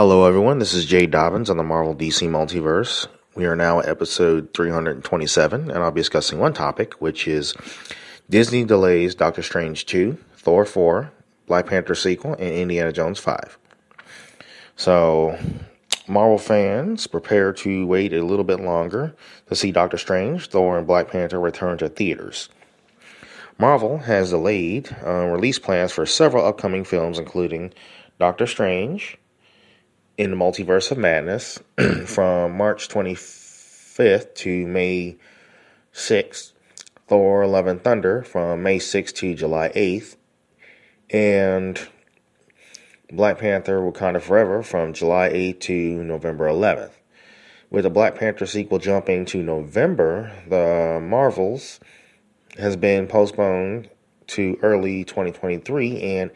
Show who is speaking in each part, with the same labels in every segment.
Speaker 1: Hello, everyone. This is Jay Dobbins on the Marvel DC Multiverse. We are now at episode 327, and I'll be discussing one topic, which is Disney delays Doctor Strange 2, Thor 4, Black Panther sequel, and Indiana Jones 5. So, Marvel fans, prepare to wait a little bit longer to see Doctor Strange, Thor, and Black Panther return to theaters. Marvel has delayed uh, release plans for several upcoming films, including Doctor Strange, in the Multiverse of Madness from March 25th to May 6th. Thor Love and Thunder from May 6th to July 8th. And Black Panther Wakanda Forever from July 8th to November 11th. With the Black Panther sequel jumping to November, the Marvels has been postponed to early 2023, and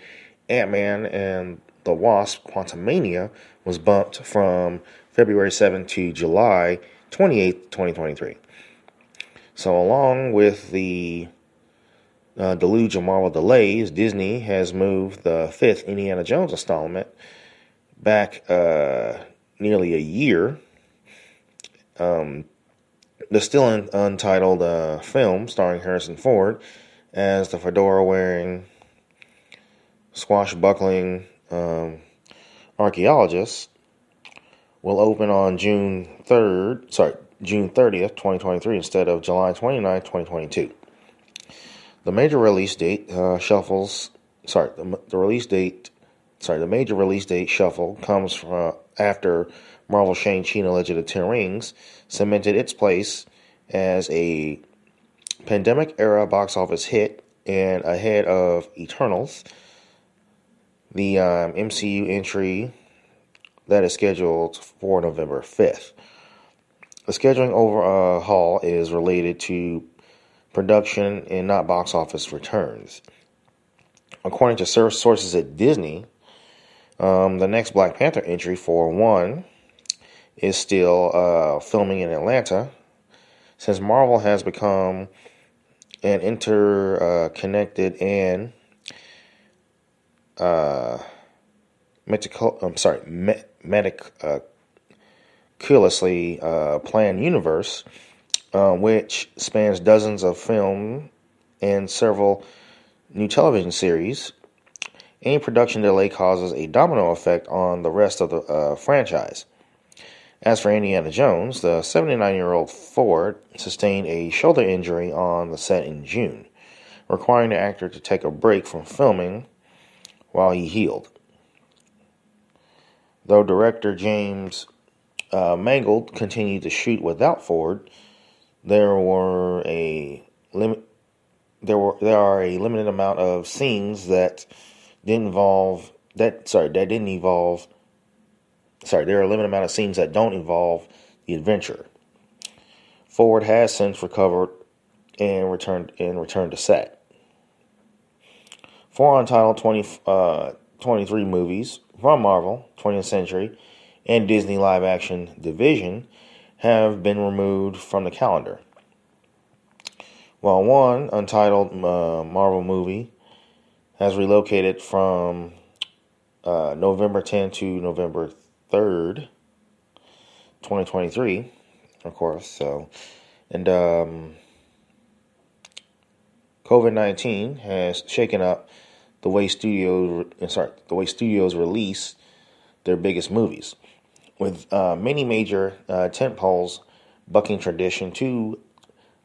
Speaker 1: Ant Man and the Wasp Quantumania was bumped from February 7 to July 28, 2023. So, along with the uh, deluge of Marvel delays, Disney has moved the fifth Indiana Jones installment back uh, nearly a year. Um, the still un- untitled uh, film starring Harrison Ford as the fedora wearing, swashbuckling um, archaeologists will open on June 3rd, sorry, June 30th, 2023, instead of July 29th, 2022. The major release date uh, shuffles, sorry, the, the, release date, sorry, the major release date shuffle comes from after Marvel Shang-Chi and Legend of Ten Rings cemented its place as a pandemic era box office hit and ahead of Eternals the um, MCU entry that is scheduled for November 5th. The scheduling overhaul is related to production and not box office returns. According to sources at Disney, um, the next Black Panther entry for one is still uh, filming in Atlanta, since Marvel has become an interconnected and uh, medical, I'm sorry, me- meticulously uh, uh, planned universe, uh, which spans dozens of film and several new television series. Any production delay causes a domino effect on the rest of the uh, franchise. As for Indiana Jones, the 79 year old Ford sustained a shoulder injury on the set in June, requiring the actor to take a break from filming while he healed. Though director James uh, Mangold continued to shoot without Ford, there were a limit. There were there are a limited amount of scenes that didn't involve that. Sorry, that didn't involve. Sorry, there are a limited amount of scenes that don't involve the adventure. Ford has since recovered and returned and returned to set. Four untitled 20, uh, 23 movies from Marvel, 20th Century, and Disney live action division have been removed from the calendar. While one untitled uh, Marvel movie has relocated from uh, November 10 to November 3rd, 2023, of course. So, and um, COVID 19 has shaken up the way studios sorry the way studios release their biggest movies, with uh, many major uh, tent poles bucking tradition to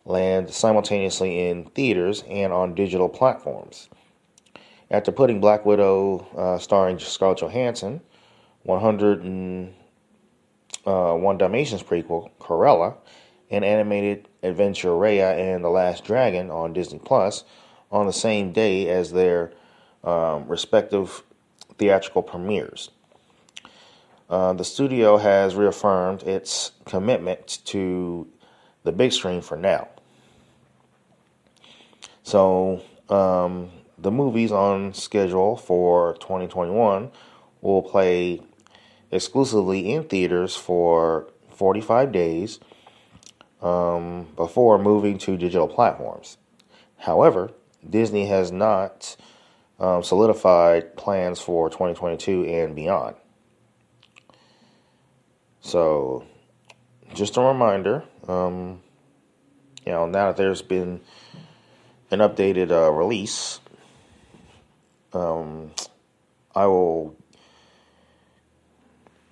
Speaker 1: land simultaneously in theaters and on digital platforms. After putting Black Widow, uh, starring Scarlett Johansson, 101 uh, Dalmatians prequel, Cruella, and animated adventure Raya and the Last Dragon on Disney Plus on the same day as their um, respective theatrical premieres. Uh, the studio has reaffirmed its commitment to the big screen for now. So, um, the movies on schedule for 2021 will play exclusively in theaters for 45 days um, before moving to digital platforms. However, Disney has not um, solidified plans for 2022 and beyond. So, just a reminder, um, you know, now that there's been an updated uh, release, um, I will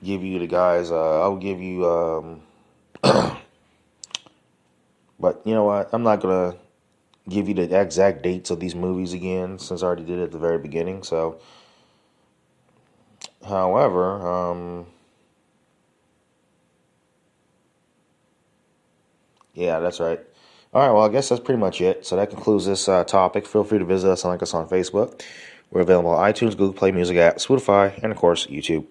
Speaker 1: give you the guys. Uh, I'll give you. But you know what? I'm not gonna give you the exact dates of these movies again, since I already did it at the very beginning. So, however, um, yeah, that's right. All right, well, I guess that's pretty much it. So that concludes this uh, topic. Feel free to visit us and like us on Facebook. We're available on iTunes, Google Play Music app, Spotify, and of course, YouTube.